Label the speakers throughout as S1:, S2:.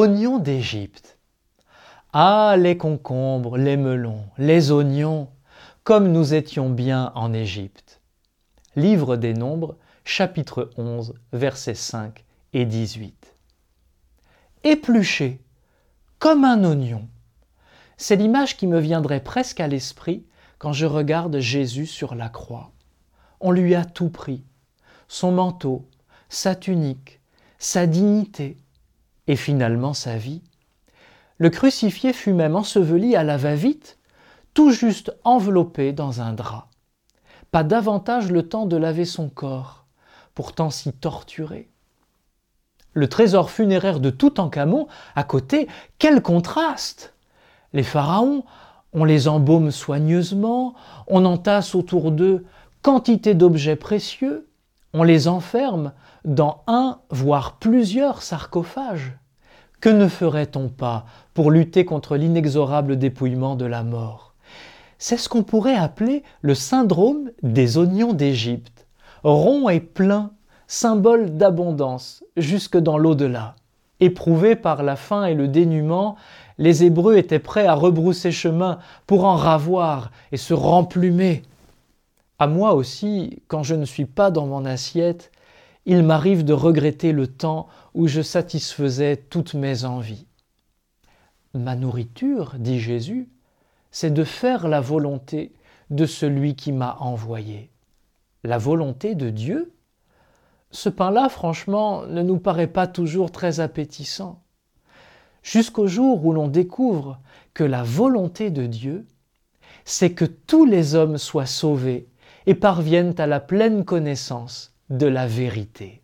S1: Oignons d'Égypte. Ah, les concombres, les melons, les oignons, comme nous étions bien en Égypte. Livre des Nombres, chapitre 11, versets 5 et 18. Épluché, comme un oignon. C'est l'image qui me viendrait presque à l'esprit quand je regarde Jésus sur la croix. On lui a tout pris, son manteau, sa tunique, sa dignité, et finalement sa vie. Le crucifié fut même enseveli à la va-vite, tout juste enveloppé dans un drap. Pas davantage le temps de laver son corps, pourtant si torturé. Le trésor funéraire de Toutankhamon, à côté, quel contraste Les pharaons, on les embaume soigneusement, on entasse autour d'eux quantité d'objets précieux, on les enferme dans un, voire plusieurs sarcophages. Que ne ferait-on pas pour lutter contre l'inexorable dépouillement de la mort? C'est ce qu'on pourrait appeler le syndrome des oignons d'Égypte, rond et plein, symbole d'abondance jusque dans l'au-delà. Éprouvés par la faim et le dénuement, les Hébreux étaient prêts à rebrousser chemin pour en ravoir et se remplumer. À moi aussi, quand je ne suis pas dans mon assiette, il m'arrive de regretter le temps où je satisfaisais toutes mes envies. Ma nourriture, dit Jésus, c'est de faire la volonté de celui qui m'a envoyé. La volonté de Dieu Ce pain-là, franchement, ne nous paraît pas toujours très appétissant. Jusqu'au jour où l'on découvre que la volonté de Dieu, c'est que tous les hommes soient sauvés et parviennent à la pleine connaissance de la vérité.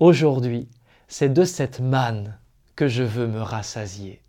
S1: Aujourd'hui, c'est de cette manne que je veux me rassasier.